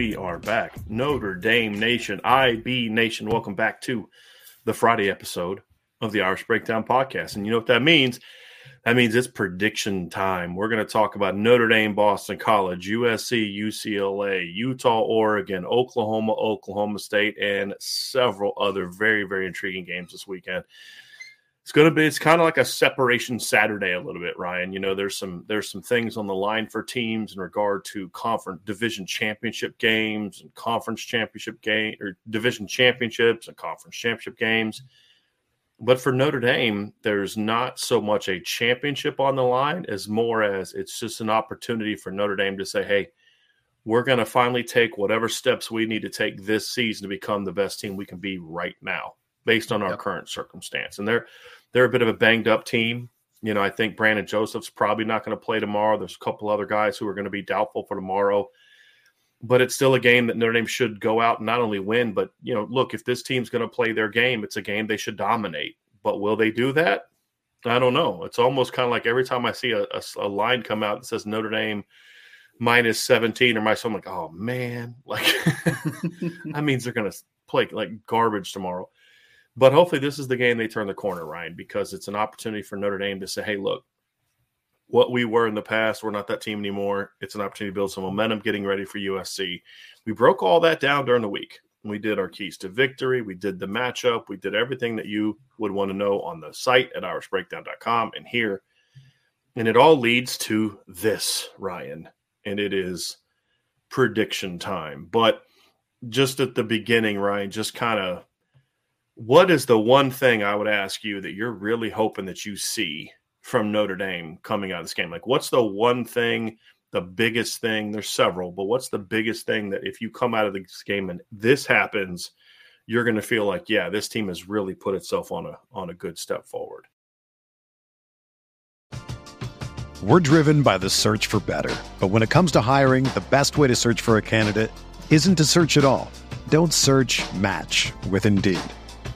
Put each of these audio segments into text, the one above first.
We are back. Notre Dame Nation, IB Nation, welcome back to the Friday episode of the Irish Breakdown Podcast. And you know what that means? That means it's prediction time. We're going to talk about Notre Dame, Boston College, USC, UCLA, Utah, Oregon, Oklahoma, Oklahoma State, and several other very, very intriguing games this weekend it's going to be it's kind of like a separation saturday a little bit ryan. You know there's some there's some things on the line for teams in regard to conference division championship games and conference championship game or division championships and conference championship games. But for notre dame there's not so much a championship on the line as more as it's just an opportunity for notre dame to say hey we're going to finally take whatever steps we need to take this season to become the best team we can be right now based on our yep. current circumstance. And they're they're a bit of a banged up team. You know, I think Brandon Joseph's probably not going to play tomorrow. There's a couple other guys who are going to be doubtful for tomorrow. But it's still a game that Notre Dame should go out and not only win, but you know, look, if this team's going to play their game, it's a game they should dominate. But will they do that? I don't know. It's almost kind of like every time I see a, a, a line come out that says Notre Dame minus 17 or my so I'm like, oh man, like that means they're gonna play like garbage tomorrow. But hopefully, this is the game they turn the corner, Ryan, because it's an opportunity for Notre Dame to say, hey, look, what we were in the past, we're not that team anymore. It's an opportunity to build some momentum getting ready for USC. We broke all that down during the week. We did our keys to victory. We did the matchup. We did everything that you would want to know on the site at irishbreakdown.com and here. And it all leads to this, Ryan. And it is prediction time. But just at the beginning, Ryan, just kind of what is the one thing I would ask you that you're really hoping that you see from Notre Dame coming out of this game? Like, what's the one thing, the biggest thing? There's several, but what's the biggest thing that if you come out of this game and this happens, you're going to feel like, yeah, this team has really put itself on a on a good step forward. We're driven by the search for better, but when it comes to hiring, the best way to search for a candidate isn't to search at all. Don't search. Match with Indeed.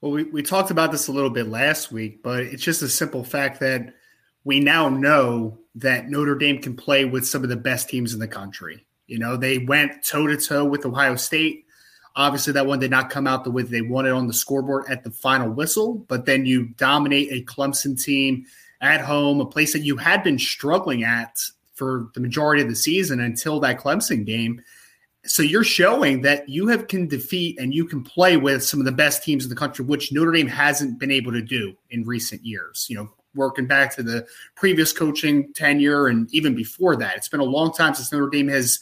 Well, we, we talked about this a little bit last week, but it's just a simple fact that we now know that Notre Dame can play with some of the best teams in the country. You know, they went toe to toe with Ohio State. Obviously, that one did not come out the way they wanted on the scoreboard at the final whistle, but then you dominate a Clemson team at home, a place that you had been struggling at for the majority of the season until that Clemson game so you're showing that you have can defeat and you can play with some of the best teams in the country, which Notre Dame hasn't been able to do in recent years. You know, working back to the previous coaching tenure and even before that, it's been a long time since Notre Dame has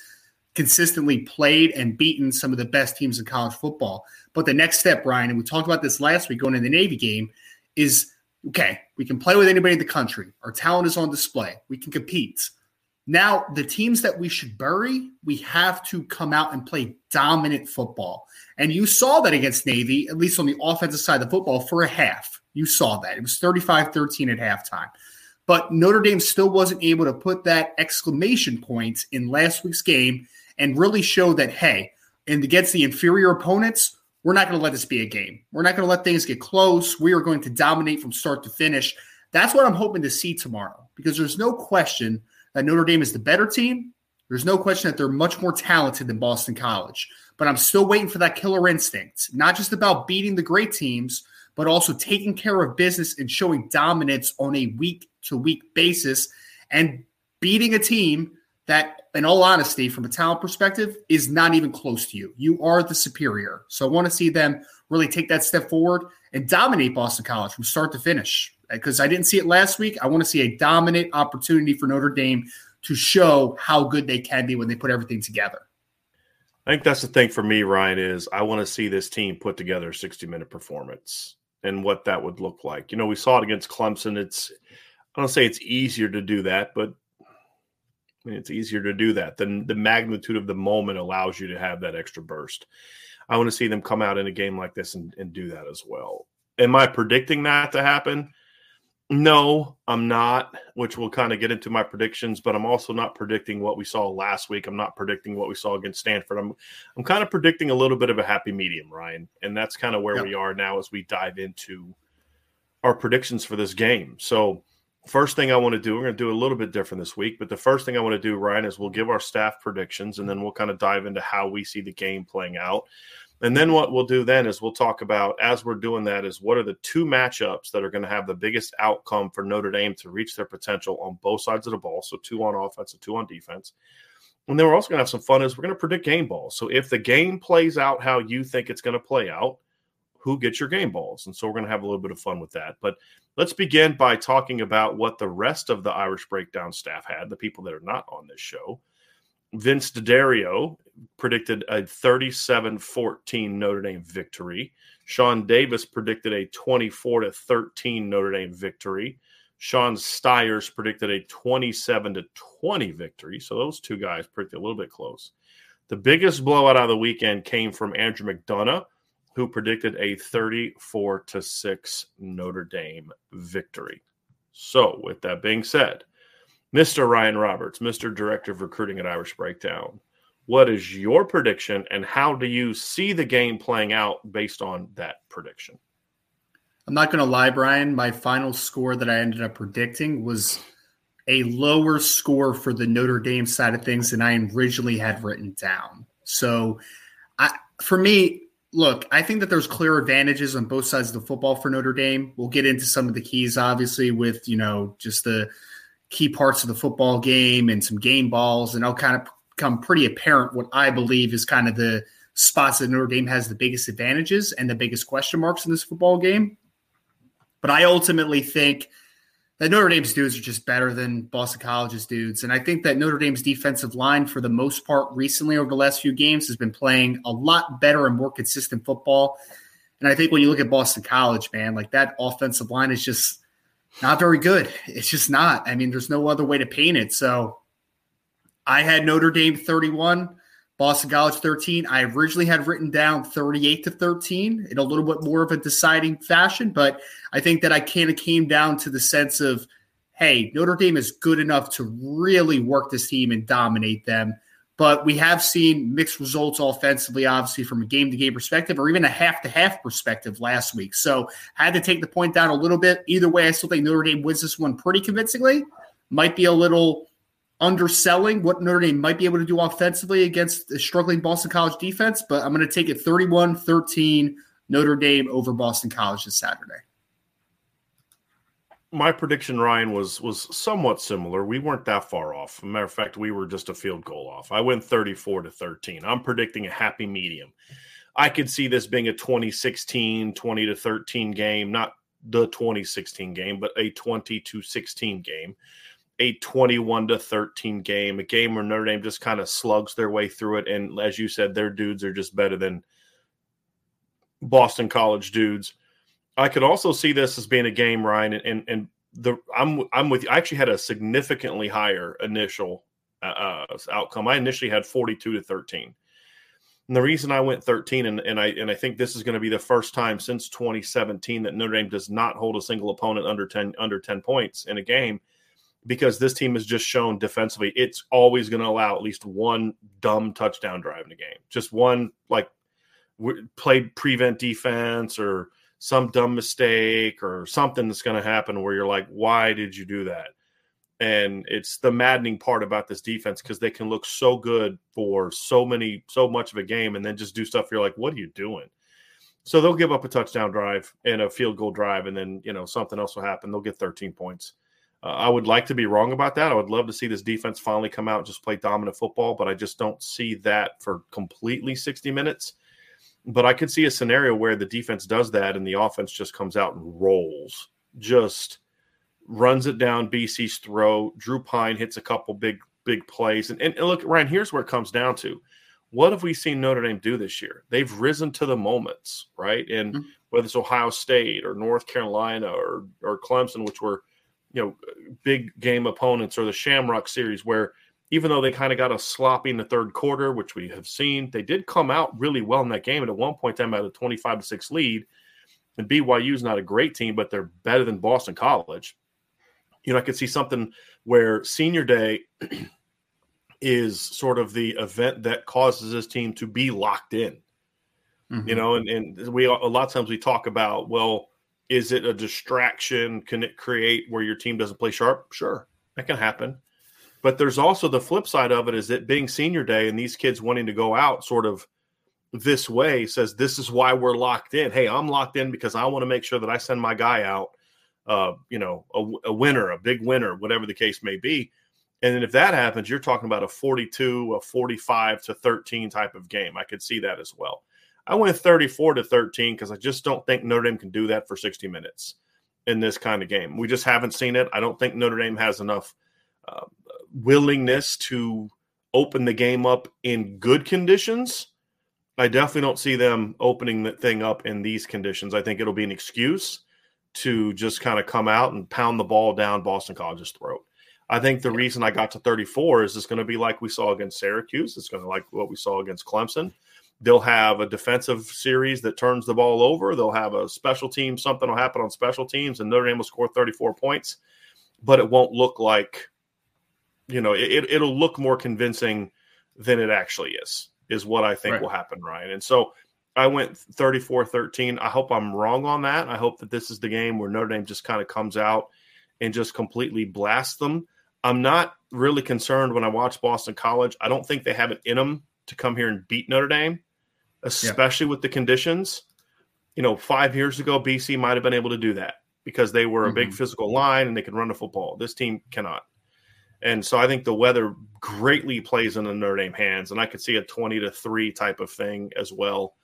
consistently played and beaten some of the best teams in college football. But the next step, Brian, and we talked about this last week going into the Navy game, is okay, we can play with anybody in the country. Our talent is on display. We can compete. Now, the teams that we should bury, we have to come out and play dominant football. And you saw that against Navy, at least on the offensive side of the football, for a half. You saw that. It was 35 13 at halftime. But Notre Dame still wasn't able to put that exclamation point in last week's game and really show that, hey, and against the inferior opponents, we're not going to let this be a game. We're not going to let things get close. We are going to dominate from start to finish. That's what I'm hoping to see tomorrow because there's no question – that Notre Dame is the better team. There's no question that they're much more talented than Boston College. But I'm still waiting for that killer instinct, not just about beating the great teams, but also taking care of business and showing dominance on a week to week basis and beating a team that, in all honesty, from a talent perspective, is not even close to you. You are the superior. So I want to see them really take that step forward and dominate Boston College from start to finish because I didn't see it last week. I want to see a dominant opportunity for Notre Dame to show how good they can be when they put everything together. I think that's the thing for me, Ryan, is I want to see this team put together a 60 minute performance and what that would look like. You know, we saw it against Clemson. It's, I don't say it's easier to do that, but I mean, it's easier to do that. Then the magnitude of the moment allows you to have that extra burst. I want to see them come out in a game like this and, and do that as well. Am I predicting that to happen? No, I'm not, which will kind of get into my predictions, but I'm also not predicting what we saw last week. I'm not predicting what we saw against Stanford. I'm I'm kind of predicting a little bit of a happy medium, Ryan. And that's kind of where yep. we are now as we dive into our predictions for this game. So, first thing I want to do, we're going to do a little bit different this week, but the first thing I want to do, Ryan, is we'll give our staff predictions and then we'll kind of dive into how we see the game playing out. And then what we'll do then is we'll talk about as we're doing that is what are the two matchups that are going to have the biggest outcome for Notre Dame to reach their potential on both sides of the ball. So two on offense and two on defense. And then we're also going to have some fun is we're going to predict game balls. So if the game plays out how you think it's going to play out, who gets your game balls? And so we're going to have a little bit of fun with that. But let's begin by talking about what the rest of the Irish breakdown staff had, the people that are not on this show. Vince D'Addario predicted a 37 14 Notre Dame victory. Sean Davis predicted a 24 to 13 Notre Dame victory. Sean Stiers predicted a 27 to 20 victory. So those two guys predicted a little bit close. The biggest blowout of the weekend came from Andrew McDonough, who predicted a 34 to 6 Notre Dame victory. So, with that being said, Mr. Ryan Roberts, Mr. Director of Recruiting at Irish Breakdown, what is your prediction and how do you see the game playing out based on that prediction? I'm not going to lie, Brian. My final score that I ended up predicting was a lower score for the Notre Dame side of things than I originally had written down. So, I, for me, look, I think that there's clear advantages on both sides of the football for Notre Dame. We'll get into some of the keys, obviously, with you know just the key parts of the football game and some game balls, and I'll kind of become pretty apparent what I believe is kind of the spots that Notre Dame has the biggest advantages and the biggest question marks in this football game. But I ultimately think that Notre Dame's dudes are just better than Boston College's dudes. And I think that Notre Dame's defensive line, for the most part, recently over the last few games, has been playing a lot better and more consistent football. And I think when you look at Boston College, man, like that offensive line is just not very good. It's just not. I mean, there's no other way to paint it. So I had Notre Dame 31, Boston College 13. I originally had written down 38 to 13 in a little bit more of a deciding fashion, but I think that I kind of came down to the sense of, hey, Notre Dame is good enough to really work this team and dominate them. But we have seen mixed results offensively, obviously, from a game to game perspective or even a half to half perspective last week. So I had to take the point down a little bit. Either way, I still think Notre Dame wins this one pretty convincingly. Might be a little underselling what Notre Dame might be able to do offensively against the struggling Boston College defense, but I'm going to take it 31 13 Notre Dame over Boston College this Saturday my prediction, Ryan, was was somewhat similar. We weren't that far off. matter of fact, we were just a field goal off. I went 34 to 13. I'm predicting a happy medium. I could see this being a 2016, 20 to 13 game, not the 2016 game, but a 20 to 16 game, a 21 to 13 game, a game where Notre Dame just kind of slugs their way through it. And as you said, their dudes are just better than Boston College dudes. I could also see this as being a game, Ryan, and and the I'm I'm with you. I actually had a significantly higher initial uh, uh outcome. I initially had 42 to 13. And the reason I went 13, and, and I and I think this is going to be the first time since 2017 that Notre Dame does not hold a single opponent under 10 under 10 points in a game, because this team has just shown defensively it's always going to allow at least one dumb touchdown drive in a game, just one like played prevent defense or some dumb mistake or something that's going to happen where you're like, why did you do that? And it's the maddening part about this defense because they can look so good for so many, so much of a game and then just do stuff. You're like, what are you doing? So they'll give up a touchdown drive and a field goal drive, and then, you know, something else will happen. They'll get 13 points. Uh, I would like to be wrong about that. I would love to see this defense finally come out and just play dominant football, but I just don't see that for completely 60 minutes. But I could see a scenario where the defense does that and the offense just comes out and rolls, just runs it down BC's throw. Drew Pyne hits a couple big, big plays. And, and, and look, Ryan, here's where it comes down to. What have we seen Notre Dame do this year? They've risen to the moments, right? And mm-hmm. whether it's Ohio State or North Carolina or or Clemson, which were, you know, big game opponents, or the Shamrock series, where – even though they kind of got a sloppy in the third quarter, which we have seen, they did come out really well in that game. And at one point, them had a 25 to 6 lead. And BYU is not a great team, but they're better than Boston College. You know, I could see something where senior day is sort of the event that causes this team to be locked in. Mm-hmm. You know, and, and we a lot of times we talk about, well, is it a distraction? Can it create where your team doesn't play sharp? Sure, that can happen. But there's also the flip side of it is that being senior day and these kids wanting to go out sort of this way says this is why we're locked in. Hey, I'm locked in because I want to make sure that I send my guy out, uh, you know, a, a winner, a big winner, whatever the case may be. And then if that happens, you're talking about a 42, a 45 to 13 type of game. I could see that as well. I went 34 to 13 because I just don't think Notre Dame can do that for 60 minutes in this kind of game. We just haven't seen it. I don't think Notre Dame has enough uh, willingness to open the game up in good conditions. I definitely don't see them opening the thing up in these conditions. I think it'll be an excuse to just kind of come out and pound the ball down Boston College's throat. I think the reason I got to 34 is it's going to be like we saw against Syracuse. It's going to like what we saw against Clemson. They'll have a defensive series that turns the ball over. They'll have a special team. Something will happen on special teams, and Notre Dame will score 34 points, but it won't look like you know, it, it'll look more convincing than it actually is, is what I think right. will happen, Ryan. And so I went 34 13. I hope I'm wrong on that. I hope that this is the game where Notre Dame just kind of comes out and just completely blasts them. I'm not really concerned when I watch Boston College. I don't think they have it in them to come here and beat Notre Dame, especially yeah. with the conditions. You know, five years ago, BC might have been able to do that because they were a mm-hmm. big physical line and they could run the football. This team cannot. And so I think the weather greatly plays in the Notre Dame hands, and I could see a twenty to three type of thing as well.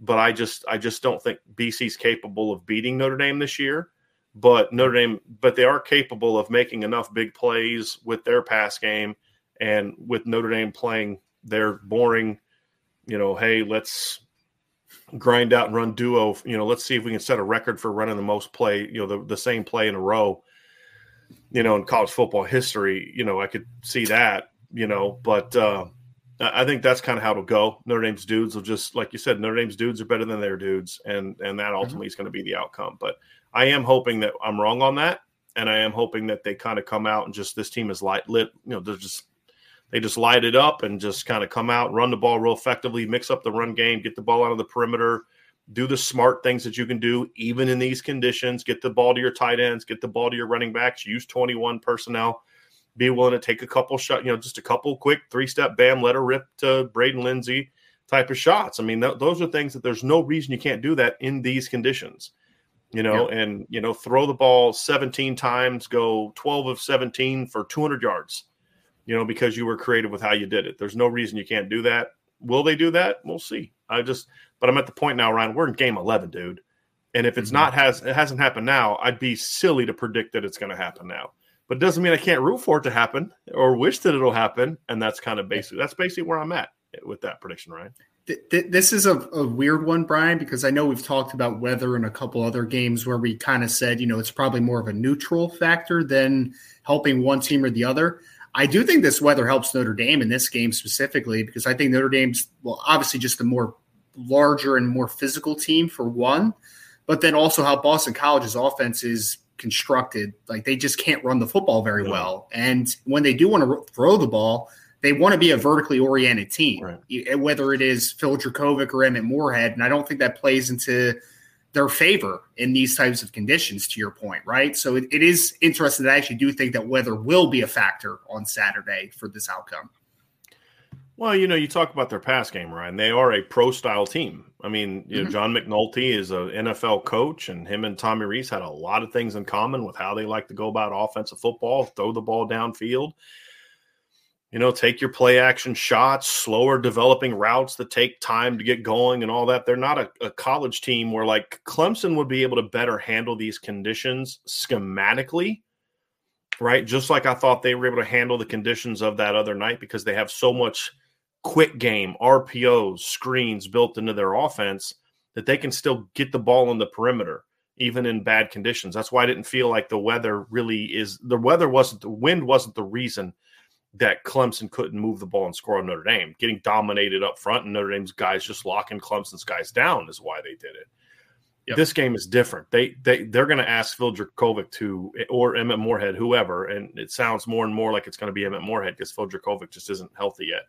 But I just I just don't think BC's capable of beating Notre Dame this year. but Notre Dame, but they are capable of making enough big plays with their pass game, and with Notre Dame playing their boring, you know, hey, let's grind out and run duo. You know, let's see if we can set a record for running the most play, you know, the, the same play in a row. You know, in college football history, you know, I could see that. You know, but uh, I think that's kind of how it'll go. Notre Dame's dudes will just, like you said, Notre Dame's dudes are better than their dudes, and and that mm-hmm. ultimately mm-hmm. is going to be the outcome. But I am hoping that I'm wrong on that, and I am hoping that they kind of come out and just this team is light lit. You know, they're just they just light it up and just kind of come out, run the ball real effectively, mix up the run game, get the ball out of the perimeter, do the smart things that you can do even in these conditions. Get the ball to your tight ends, get the ball to your running backs. Use 21 personnel. Be willing to take a couple shot, you know, just a couple quick three step bam, let her rip to Braden Lenzy type of shots. I mean, th- those are things that there's no reason you can't do that in these conditions you know, yeah. and you know, throw the ball 17 times, go 12 of 17 for 200 yards, you know, because you were creative with how you did it. There's no reason you can't do that. Will they do that? We'll see. I just, but I'm at the point now, Ryan. We're in game 11, dude. And if it's mm-hmm. not has it hasn't happened now, I'd be silly to predict that it's going to happen now. But it doesn't mean I can't root for it to happen or wish that it'll happen. And that's kind of basically that's basically where I'm at with that prediction, Ryan this is a, a, weird one, Brian, because I know we've talked about weather in a couple other games where we kind of said, you know, it's probably more of a neutral factor than helping one team or the other. I do think this weather helps Notre Dame in this game specifically because I think Notre Dame's, well, obviously just the more larger and more physical team for one, but then also how Boston College's offense is constructed. Like they just can't run the football very yeah. well. And when they do want to throw the ball, they want to be a vertically oriented team, right. whether it is Phil Jurkovec or Emmett Morehead. And I don't think that plays into their favor in these types of conditions, to your point, right? So it, it is interesting. I actually do think that weather will be a factor on Saturday for this outcome. Well, you know, you talk about their pass game, Ryan. They are a pro style team. I mean, you mm-hmm. know, John McNulty is an NFL coach, and him and Tommy Rees had a lot of things in common with how they like to go about offensive football, throw the ball downfield you know, take your play action shots, slower developing routes that take time to get going and all that. They're not a, a, college team where like Clemson would be able to better handle these conditions schematically, right? Just like I thought they were able to handle the conditions of that other night because they have so much quick game, RPOs, screens built into their offense that they can still get the ball on the perimeter even in bad conditions. That's why I didn't feel like the weather really is the weather wasn't the wind wasn't the reason that Clemson couldn't move the ball and score on Notre Dame. Getting dominated up front and Notre Dame's guys just locking Clemson's guys down is why they did it. Yep. This game is different. They they they're going to ask Phil Jurkovec to or Emmett Morehead, whoever, and it sounds more and more like it's going to be Emmett Morehead because Phil Jurkovec just isn't healthy yet.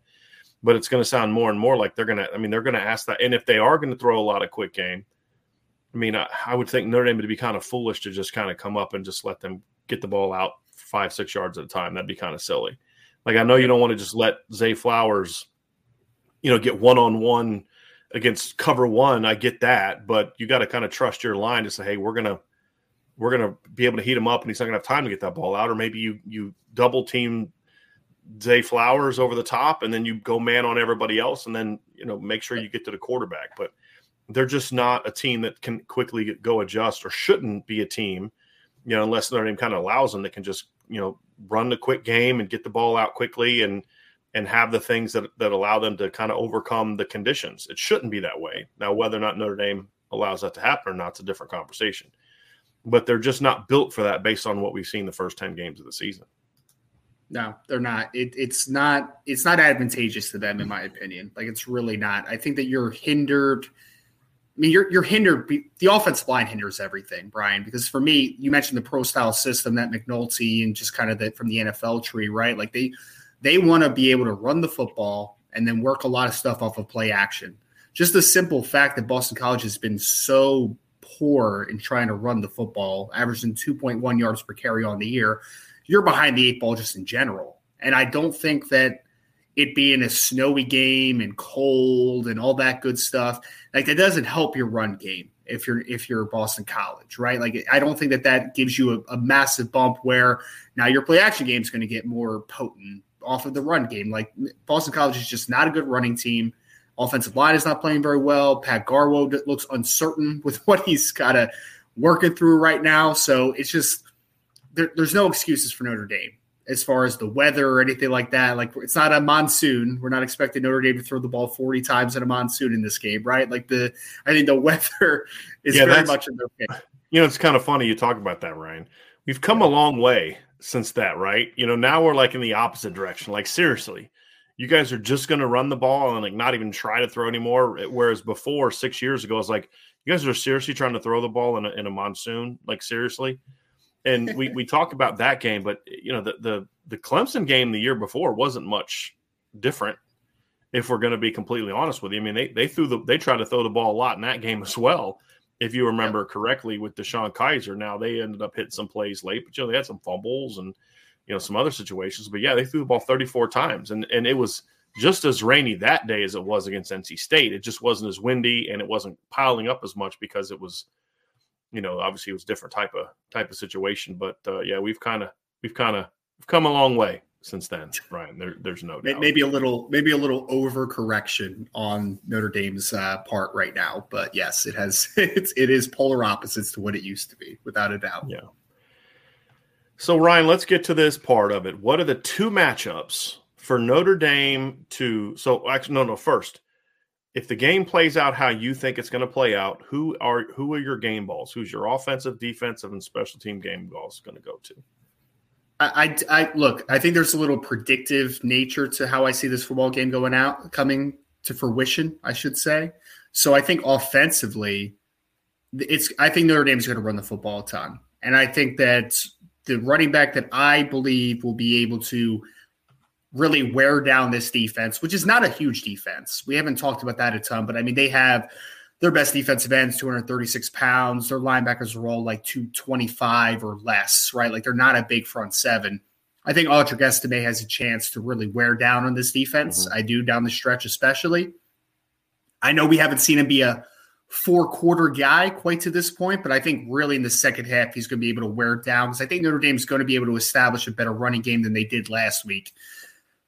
But it's going to sound more and more like they're going to. I mean, they're going to ask that. And if they are going to throw a lot of quick game, I mean, I, I would think Notre Dame would be kind of foolish to just kind of come up and just let them get the ball out five six yards at a time. That'd be kind of silly. Like I know you don't want to just let Zay Flowers, you know, get one on one against cover one. I get that, but you got to kind of trust your line to say, hey, we're gonna we're gonna be able to heat him up, and he's not gonna have time to get that ball out. Or maybe you you double team Zay Flowers over the top, and then you go man on everybody else, and then you know make sure you get to the quarterback. But they're just not a team that can quickly go adjust, or shouldn't be a team, you know, unless Notre Dame kind of allows them that can just you know run the quick game and get the ball out quickly and and have the things that that allow them to kind of overcome the conditions. It shouldn't be that way. Now, whether or not Notre Dame allows that to happen or not, it's a different conversation. But they're just not built for that based on what we've seen the first ten games of the season. No, they're not. It, it's not. It's not advantageous to them, in my opinion. Like it's really not. I think that you're hindered mean, you're you're hindered. The offensive line hinders everything, Brian. Because for me, you mentioned the pro style system that McNulty and just kind of the from the NFL tree, right? Like they they want to be able to run the football and then work a lot of stuff off of play action. Just the simple fact that Boston College has been so poor in trying to run the football, averaging 2.1 yards per carry on the year, you're behind the eight ball just in general. And I don't think that it being a snowy game and cold and all that good stuff like that doesn't help your run game if you're if you're Boston College, right? Like I don't think that that gives you a, a massive bump where now your play action game is going to get more potent off of the run game. Like Boston College is just not a good running team. Offensive line is not playing very well. Pat Garwo looks uncertain with what he's got to working through right now. So it's just there, there's no excuses for Notre Dame as far as the weather or anything like that. Like it's not a monsoon. We're not expecting Notre Dame to throw the ball 40 times in a monsoon in this game, right? Like the I think the weather is yeah, very much in their favor. You know, it's kind of funny you talk about that, Ryan. We've come a long way since that, right? You know, now we're like in the opposite direction. Like seriously, you guys are just going to run the ball and like not even try to throw anymore. Whereas before, six years ago, it's like you guys are seriously trying to throw the ball in a, in a monsoon. Like seriously, and we we talk about that game, but you know the the the Clemson game the year before wasn't much different. If we're going to be completely honest with you, I mean they they threw the they tried to throw the ball a lot in that game as well. If you remember correctly, with DeShone Kizer, now they ended up hitting some plays late, but you know they had some fumbles and you know some other situations. But yeah, they threw the ball 34 times, and and it was just as rainy that day as it was against NC State. It just wasn't as windy and it wasn't piling up as much because it was you know, obviously it was different type of type of situation. But uh, yeah, we've kind of we've kind of we've come a long way since then, Brian. There, there's no doubt. Maybe a little maybe a little overcorrection on Notre Dame's uh, part right now, but yes, it has it's it is polar opposites to what it used to be, without a doubt. Yeah. So Ryan, let's get to this part of it. What are the two matchups for Notre Dame to? So actually, no, no. First, if the game plays out how you think it's going to play out, who are who are your game balls? Who's your offensive, defensive, and special team game balls going to go to? I, I, look. I think there's a little predictive nature to how I see this football game going out, coming to fruition. I should say. So I think offensively, it's. I think Notre Dame is going to run the football a ton, and I think that the running back that I believe will be able to really wear down this defense, which is not a huge defense. We haven't talked about that a ton, but I mean, they have their best defensive ends, 236 pounds. Their linebackers are all like 225 or less, right? Like they're not a big front seven. I think Audric Estime has a chance to really wear down on this defense. Mm-hmm. I do down the stretch, especially. I know we haven't seen him be a four quarter guy quite to this point, but I think really in the second half, he's going to be able to wear it down because I think Notre Dame is going to be able to establish a better running game than they did last week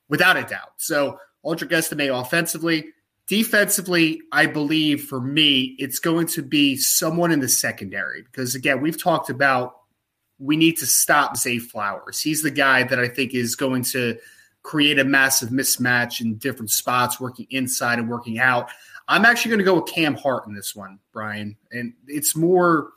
without a doubt. So Audric Estime offensively. Defensively, I believe for me, it's going to be someone in the secondary because, again, we've talked about we need to stop Zay Flowers. He's the guy that I think is going to create a massive mismatch in different spots, working inside and working out. I'm actually going to go with Cam Hart in this one, Brian. And it's more,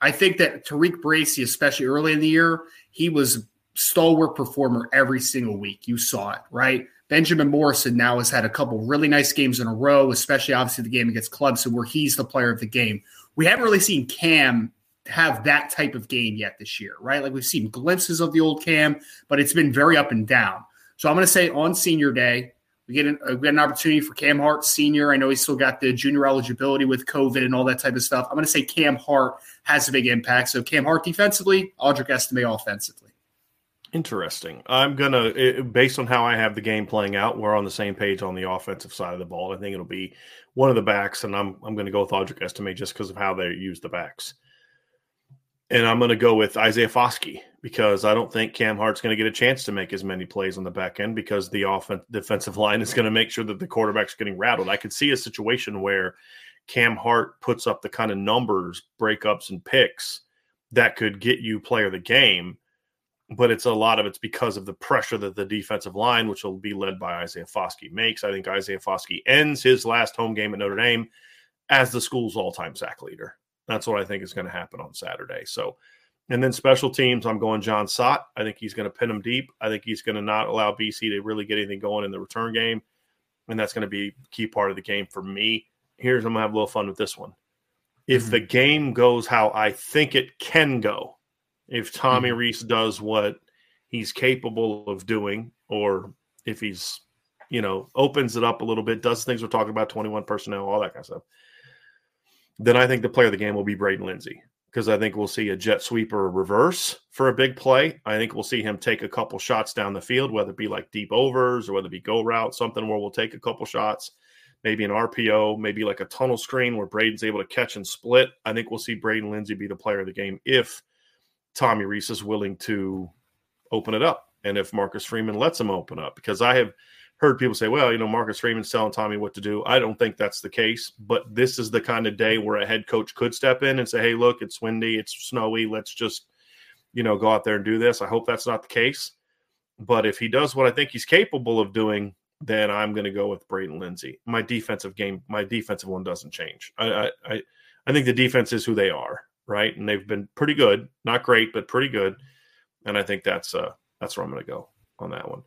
I think that TaRiq Bracy, especially early in the year, he was stalwart performer every single week. You saw it, right? Benjamin Morrison now has had a couple really nice games in a row, especially obviously the game against Clemson where he's the player of the game. We haven't really seen Cam have that type of game yet this year, right? Like we've seen glimpses of the old Cam, but it's been very up and down. So I'm going to say on senior day, we get, an, uh, we get an opportunity for Cam Hart senior. I know he's still got the junior eligibility with COVID and all that type of stuff. I'm going to say Cam Hart has a big impact. So Cam Hart defensively, Audric Estime offensively. Interesting. I'm gonna, based on how I have the game playing out, we're on the same page on the offensive side of the ball. I think it'll be one of the backs, and I'm I'm going to go with Audric Estime just because of how they use the backs. And I'm going to go with Isaiah Foskey because I don't think Cam Hart's going to get a chance to make as many plays on the back end because the offense defensive line is going to make sure that the quarterback's getting rattled. I could see a situation where Cam Hart puts up the kind of numbers, breakups, and picks that could get you player of the game but it's a lot of it's because of the pressure that the defensive line, which will be led by Isaiah Foskey, makes. I think Isaiah Foskey ends his last home game at Notre Dame as the school's all-time sack leader. That's what I think is going to happen on Saturday. So, and then special teams, I'm going Jon Sot. I think he's going to pin him deep. I think he's going to not allow BC to really get anything going in the return game, and that's going to be a key part of the game for me. Here's I'm going to have a little fun with this one. If mm-hmm. the game goes how I think it can go, if Tommy mm-hmm. Rees does what he's capable of doing, or if he's, you know, opens it up a little bit, does things we're talking about, 21 personnel, all that kind of stuff, then I think the player of the game will be Braden Lenzy because I think we'll see a jet sweeper reverse for a big play. I think we'll see him take a couple shots down the field, whether it be like deep overs or whether it be go route, something where we'll take a couple shots, maybe an RPO, maybe like a tunnel screen where Braden's able to catch and split. I think we'll see Braden Lenzy be the player of the game if Tommy Rees is willing to open it up and if Marcus Freeman lets him open up because I have heard people say, well, you know, Marcus Freeman's telling Tommy what to do. I don't think that's the case, but this is the kind of day where a head coach could step in and say, hey, look, it's windy, it's snowy, let's just, you know, go out there and do this. I hope that's not the case. But if he does what I think he's capable of doing, then I'm going to go with Braden Lenzy. My defensive game, my defensive one doesn't change. I, I, I think the defense is who they are, right? And they've been pretty good, not great, but pretty good. And I think that's uh that's where I'm going to go on that one.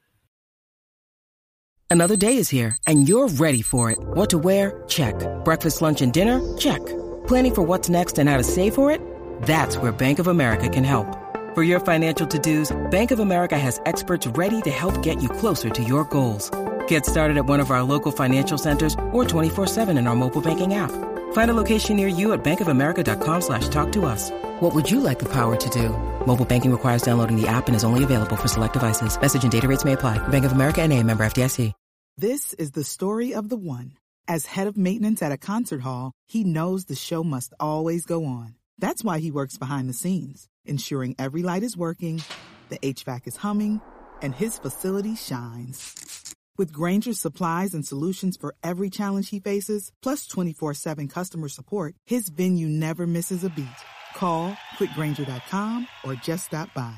Another day is here, and you're ready for it. What to wear? Check. Breakfast, lunch, and dinner? Check. Planning for what's next and how to save for it? That's where Bank of America can help. For your financial to-dos, Bank of America has experts ready to help get you closer to your goals. Get started at one of our local financial centers or 24-7 in our mobile banking app. Find a location near you at bankofamerica.com slash talk to us. What would you like the power to do? Mobile banking requires downloading the app and is only available for select devices. Message and data rates may apply. Bank of America and a member FDIC. This is the story of the one. As head of maintenance at a concert hall, he knows the show must always go on. That's why he works behind the scenes, ensuring every light is working, the HVAC is humming, and his facility shines. With Grainger's supplies and solutions for every challenge he faces, plus 24 7 customer support, his venue never misses a beat. Call quickgranger.com or just stop by.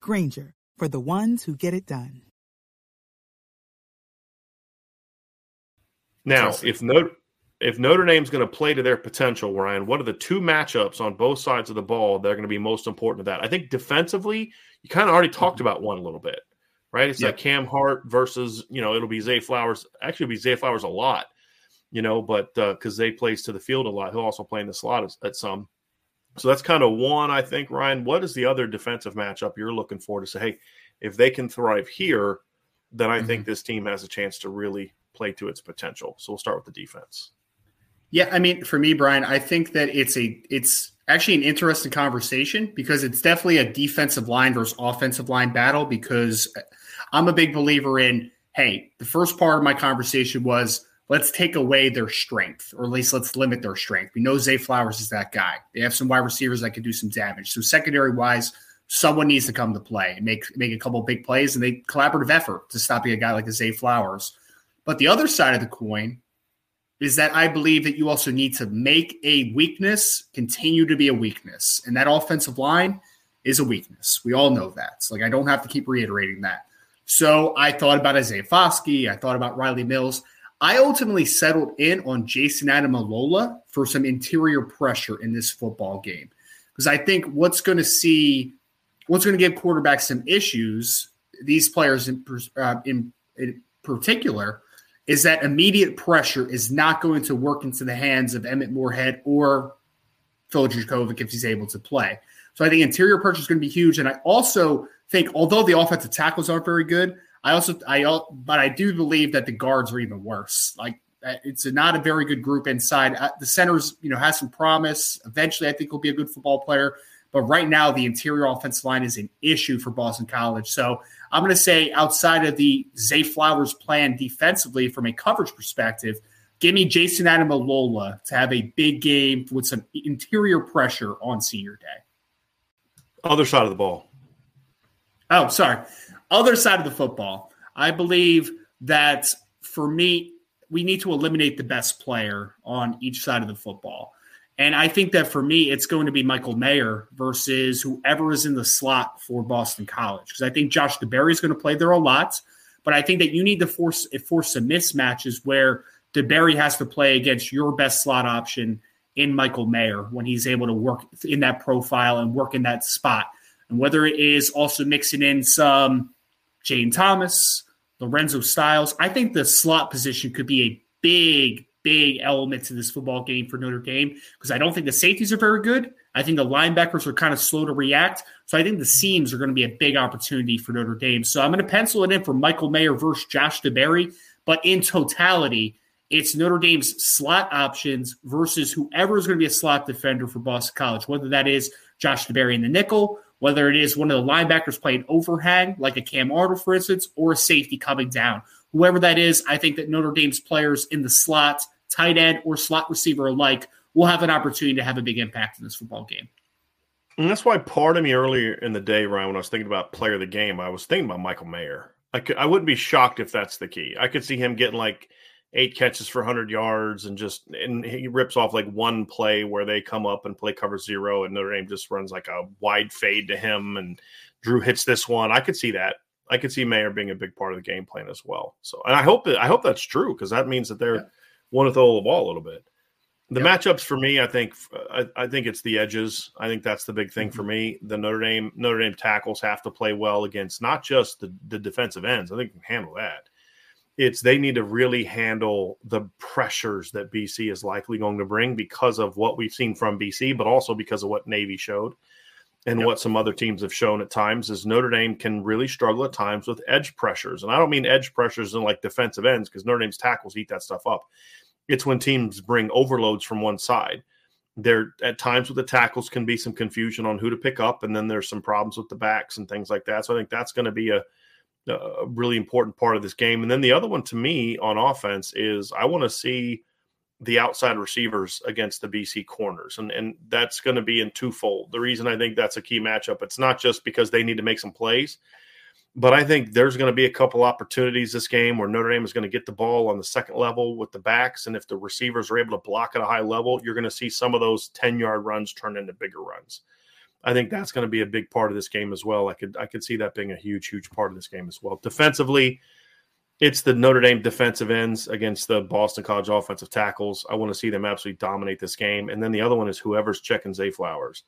Granger, for the ones who get it done. Now, if Notre, if Notre Dame's going to play to their potential, Ryan, what are the two matchups on both sides of the ball that are going to be most important to that? I think defensively, you kind of already talked mm-hmm. about one a little bit, right? It's yep. like Cam Hart versus, you know, it'll be Zay Flowers. Actually, be Zay Flowers a lot, you know, but because uh, Zay plays to the field a lot, he'll also play in the slot at, at some. So that's kind of one, I think, Ryan. What is the other defensive matchup you're looking for to say, hey, if they can thrive here, then I mm-hmm. think this team has a chance to really play to its potential. So we'll start with the defense. Yeah, I mean, for me, Brian, I think that it's a it's actually an interesting conversation because it's definitely a defensive line versus offensive line battle. Because I'm a big believer in hey, the first part of my conversation was let's take away their strength, or at least let's limit their strength. We know Zay Flowers is that guy. They have some wide receivers that can do some damage. So secondary wise, someone needs to come to play and make make a couple big plays and they collaborative effort to stopping a guy like Zay Flowers. But the other side of the coin is that I believe that you also need to make a weakness continue to be a weakness. And that offensive line is a weakness. We all know that. It's like I don't have to keep reiterating that. So I thought about Isaiah Foskey. I thought about Rylie Mills. I ultimately settled in on Jayson Ademilola for some interior pressure in this football game. Because I think what's going to see, what's going to give quarterbacks some issues, these players in, uh, in, in particular, is that immediate pressure is not going to work into the hands of Emmett Morehead or Phil Jurkovec if he's able to play. So I think interior pressure is going to be huge. And I also think, although the offensive tackles aren't very good, I also I but I do believe that the guards are even worse. Like uh, it's a, not a very good group inside. Uh, the centers, you know, has some promise. Eventually, I think he'll be a good football player. But right now, the interior offensive line is an issue for Boston College. So I'm going to say outside of the Zay Flowers plan defensively from a coverage perspective, give me Jayson Ademilola to have a big game with some interior pressure on senior day. Other side of the ball. Oh, sorry. Other side of the football. I believe that for me, we need to eliminate the best player on each side of the football. And I think that for me, it's going to be Michael Mayer versus whoever is in the slot for Boston College. Because I think Josh DeBerry is going to play there a lot. But I think that you need to force force some mismatches where DeBerry has to play against your best slot option in Michael Mayer when he's able to work in that profile and work in that spot. And whether it is also mixing in some Jane Thomas, Lorenzo Styles, I think the slot position could be a big, big element to this football game for Notre Dame because I don't think the safeties are very good. I think the linebackers are kind of slow to react. So I think the seams are going to be a big opportunity for Notre Dame. So I'm going to pencil it in for Michael Mayer versus Josh DeBerry. But in totality, it's Notre Dame's slot options versus whoever is going to be a slot defender for Boston College, whether that is Josh DeBerry in the nickel, whether it is one of the linebackers playing overhang, like a Kam Arnold, for instance, or a safety coming down. Whoever that is, I think that Notre Dame's players in the slot tight end, or slot receiver alike will have an opportunity to have a big impact in this football game. And that's why part of me earlier in the day, Ryan, when I was thinking about player of the game, I was thinking about Michael Mayer. I could, I wouldn't be shocked if that's the key. I could see him getting like eight catches for 100 yards and just and he rips off like one play where they come up and play cover zero and Notre Dame just runs like a wide fade to him and Drew hits this one. I could see that. I could see Mayer being a big part of the game plan as well. So, and I hope that I hope that's true because that means that they're yeah. want to throw the ball a little bit. The matchups for me, I think, I, I, think it's the edges. I think that's the big thing mm-hmm. for me. The Notre Dame Notre Dame tackles have to play well against not just the, the defensive ends. I think can handle that. It's they need to really handle the pressures that BC is likely going to bring because of what we've seen from BC, but also because of what Navy showed and yep. what some other teams have shown at times is Notre Dame can really struggle at times with edge pressures. And I don't mean edge pressures in like defensive ends because Notre Dame's tackles eat that stuff up. It's when teams bring overloads from one side. There at times with the tackles can be some confusion on who to pick up, and then there's some problems with the backs and things like that. So I think that's going to be a, a really important part of this game. And then the other one to me on offense is I want to see the outside receivers against the BC corners. And, and that's going to be in twofold. The reason I think that's a key matchup, it's not just because they need to make some plays, but I think there's going to be a couple opportunities this game where Notre Dame is going to get the ball on the second level with the backs. And if the receivers are able to block at a high level, you're going to see some of those 10 yard runs turn into bigger runs. I think that's going to be a big part of this game as well. I could I could see that being a huge, huge part of this game as well. Defensively, it's the Notre Dame defensive ends against the Boston College offensive tackles. I want to see them absolutely dominate this game. And then the other one is whoever's checking Zay Flowers.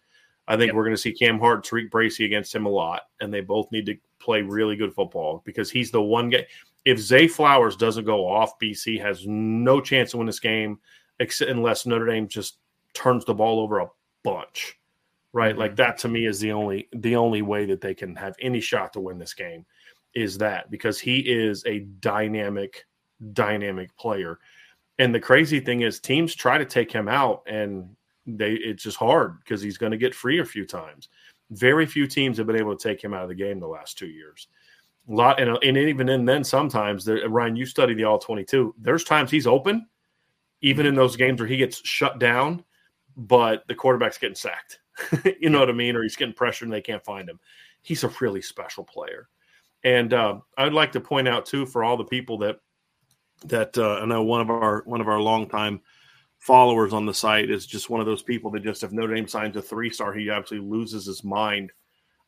I think yep. we're going to see Cam Hart, Tariq Bracy against him a lot, and they both need to play really good football because he's the one guy. If Zay Flowers doesn't go off, BC has no chance to win this game, except unless Notre Dame just turns the ball over a bunch, right? Mm-hmm. Like that to me is the only the only way that they can have any shot to win this game is that because he is a dynamic, dynamic player. And the crazy thing is, teams try to take him out, and they it's just hard because he's going to get free a few times. Very few teams have been able to take him out of the game the last two years. A lot, and, and even in then, sometimes there, Ryan, you study the all twenty two. There's times he's open, even in those games where he gets shut down, but the quarterback's getting sacked. you know what I mean? Or he's getting pressured and they can't find him. He's a really special player. And uh, I'd like to point out too for all the people that that uh, I know one of our one of our longtime followers on the site is just one of those people that just if Notre Dame signs a three star, he absolutely loses his mind.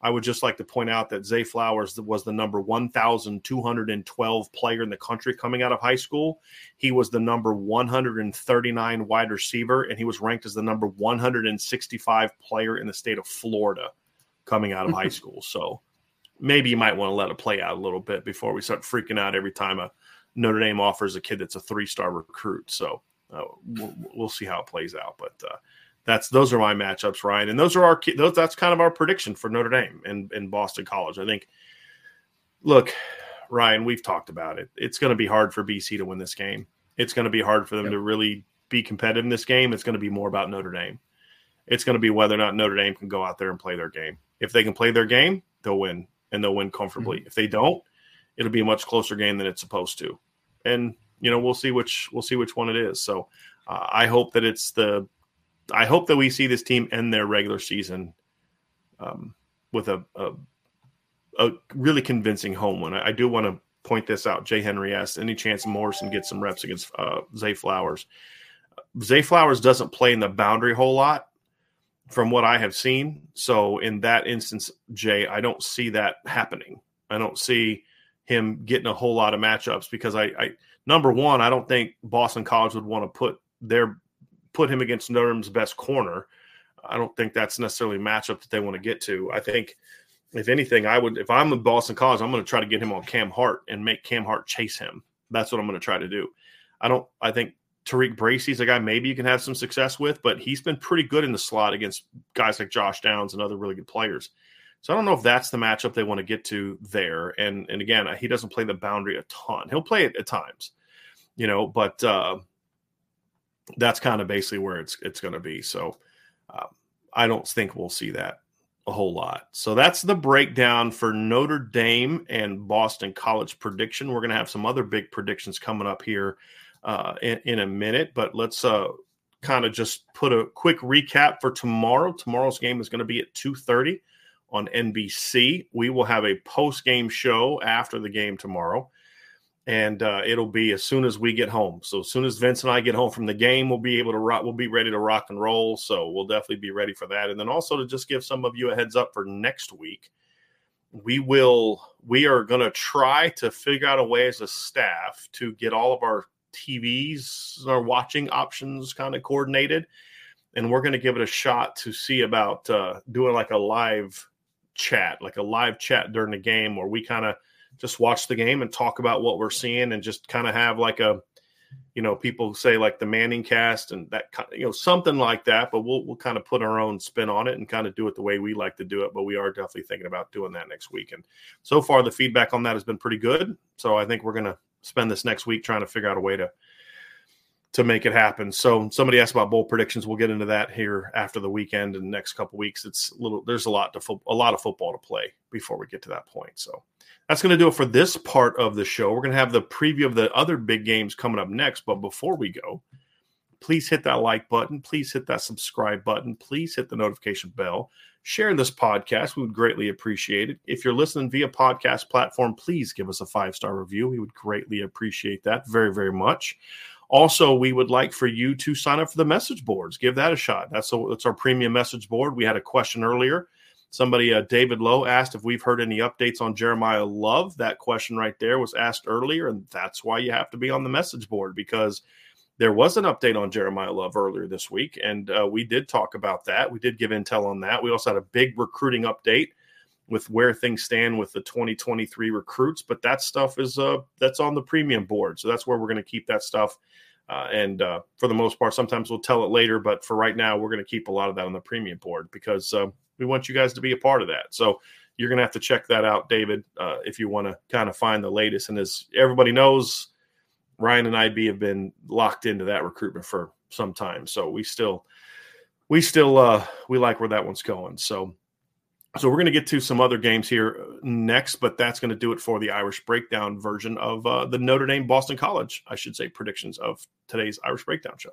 I would just like to point out that Zay Flowers was the number 1,212 player in the country coming out of high school. He was the number 139 wide receiver, and he was ranked as the number 165 player in the state of Florida coming out of high school. So maybe you might want to let it play out a little bit before we start freaking out every time a Notre Dame offers a kid that's a three star recruit. So uh, we'll, we'll, see how it plays out. But uh, that's those are my matchups, Ryan, and those are our those. That's kind of our prediction for Notre Dame and, and Boston College. I think. Look, Ryan, we've talked about it. It's going to be hard for BC to win this game. It's going to be hard for them yep. to really be competitive in this game. It's going to be more about Notre Dame. It's going to be whether or not Notre Dame can go out there and play their game. If they can play their game, they'll win and they'll win comfortably. Mm-hmm. If they don't, it'll be a much closer game than it's supposed to. And you know, we'll see which we'll see which one it is. So uh, I hope that it's the I hope that we see this team end their regular season um, with a, a, a really convincing home win. I, I do want to point this out. Jay Henry asked any chance Morrison gets some reps against uh, Zay Flowers. Zay Flowers doesn't play in the boundary a whole lot, from what I have seen. So in that instance, Jay, I don't see that happening. I don't see him getting a whole lot of matchups because I, I number one, I don't think Boston College would want to put their put him against Notre Dame's best corner. I don't think that's necessarily a matchup that they want to get to. I think if anything, I would if I'm in Boston College, I'm going to try to get him on Cam Hart and make Cam Hart chase him. That's what I'm going to try to do. I don't I think Tariq Bracy's a guy maybe you can have some success with, but he's been pretty good in the slot against guys like Josh Downs and other really good players. So I don't know if that's the matchup they want to get to there. And and again, he doesn't play the boundary a ton. He'll play it at times, you know, but uh, that's kind of basically where it's it's going to be. So uh, I don't think we'll see that a whole lot. So that's the breakdown for Notre Dame and Boston College prediction. We're going to have some other big predictions coming up here uh, in, in, a minute, but let's uh, kind of just put a quick recap for tomorrow. Tomorrow's game is going to be at 2.30 on NBC. We will have a post game show after the game tomorrow, and uh, it'll be as soon as we get home. So as soon as Vince and I get home from the game, we'll be able to rock. We'll be ready to rock and roll. So we'll definitely be ready for that. And then also to just give some of you a heads up for next week, we will. We are going to try to figure out a way as a staff to get all of our TVs, our watching options, kind of coordinated and we're going to give it a shot to see about uh, doing like a live chat, like a live chat during the game where we kind of just watch the game and talk about what we're seeing and just kind of have like a, you know, people say like the Manning cast and that you know, something like that, but we'll, we'll kind of put our own spin on it and kind of do it the way we like to do it. But we are definitely thinking about doing that next week. And so far the feedback on that has been pretty good. So I think we're going to spend this next week trying to figure out a way to, to make it happen. So somebody asked about bowl predictions. We'll get into that here after the weekend and the next couple weeks. It's a little there's a lot to fo- a lot of football to play before we get to that point. So that's going to do it for this part of the show. We're going to have the preview of the other big games coming up next, but before we go, please hit that like button, please hit that subscribe button, please hit the notification bell. Share this podcast. We would greatly appreciate it. If you're listening via podcast platform, please give us a five-star review. We would greatly appreciate that very very much. Also, we would like for you to sign up for the message boards. Give that a shot. That's a, that's our premium message board. We had a question earlier. Somebody, uh, David Lowe, asked if we've heard any updates on Jeremiyah Love. That question right there was asked earlier, and that's why you have to be on the message board because there was an update on Jeremiyah Love earlier this week, and uh, we did talk about that. We did give intel on that. We also had a big recruiting update with where things stand with the 2023 recruits, but that stuff is uh that's on the premium board, so that's where we're going to keep that stuff. Uh, and uh, for the most part, sometimes we'll tell it later, but for right now, we're going to keep a lot of that on the premium board because uh, we want you guys to be a part of that. So you're going to have to check that out, David, uh, if you want to kind of find the latest. And as everybody knows, Ryan and IB have been locked into that recruitment for some time, so we still we still uh, we like where that one's going. So so we're going to get to some other games here next, but that's going to do it for the Irish breakdown version of uh, the Notre Dame Boston College, I should say, predictions of today's Irish breakdown show.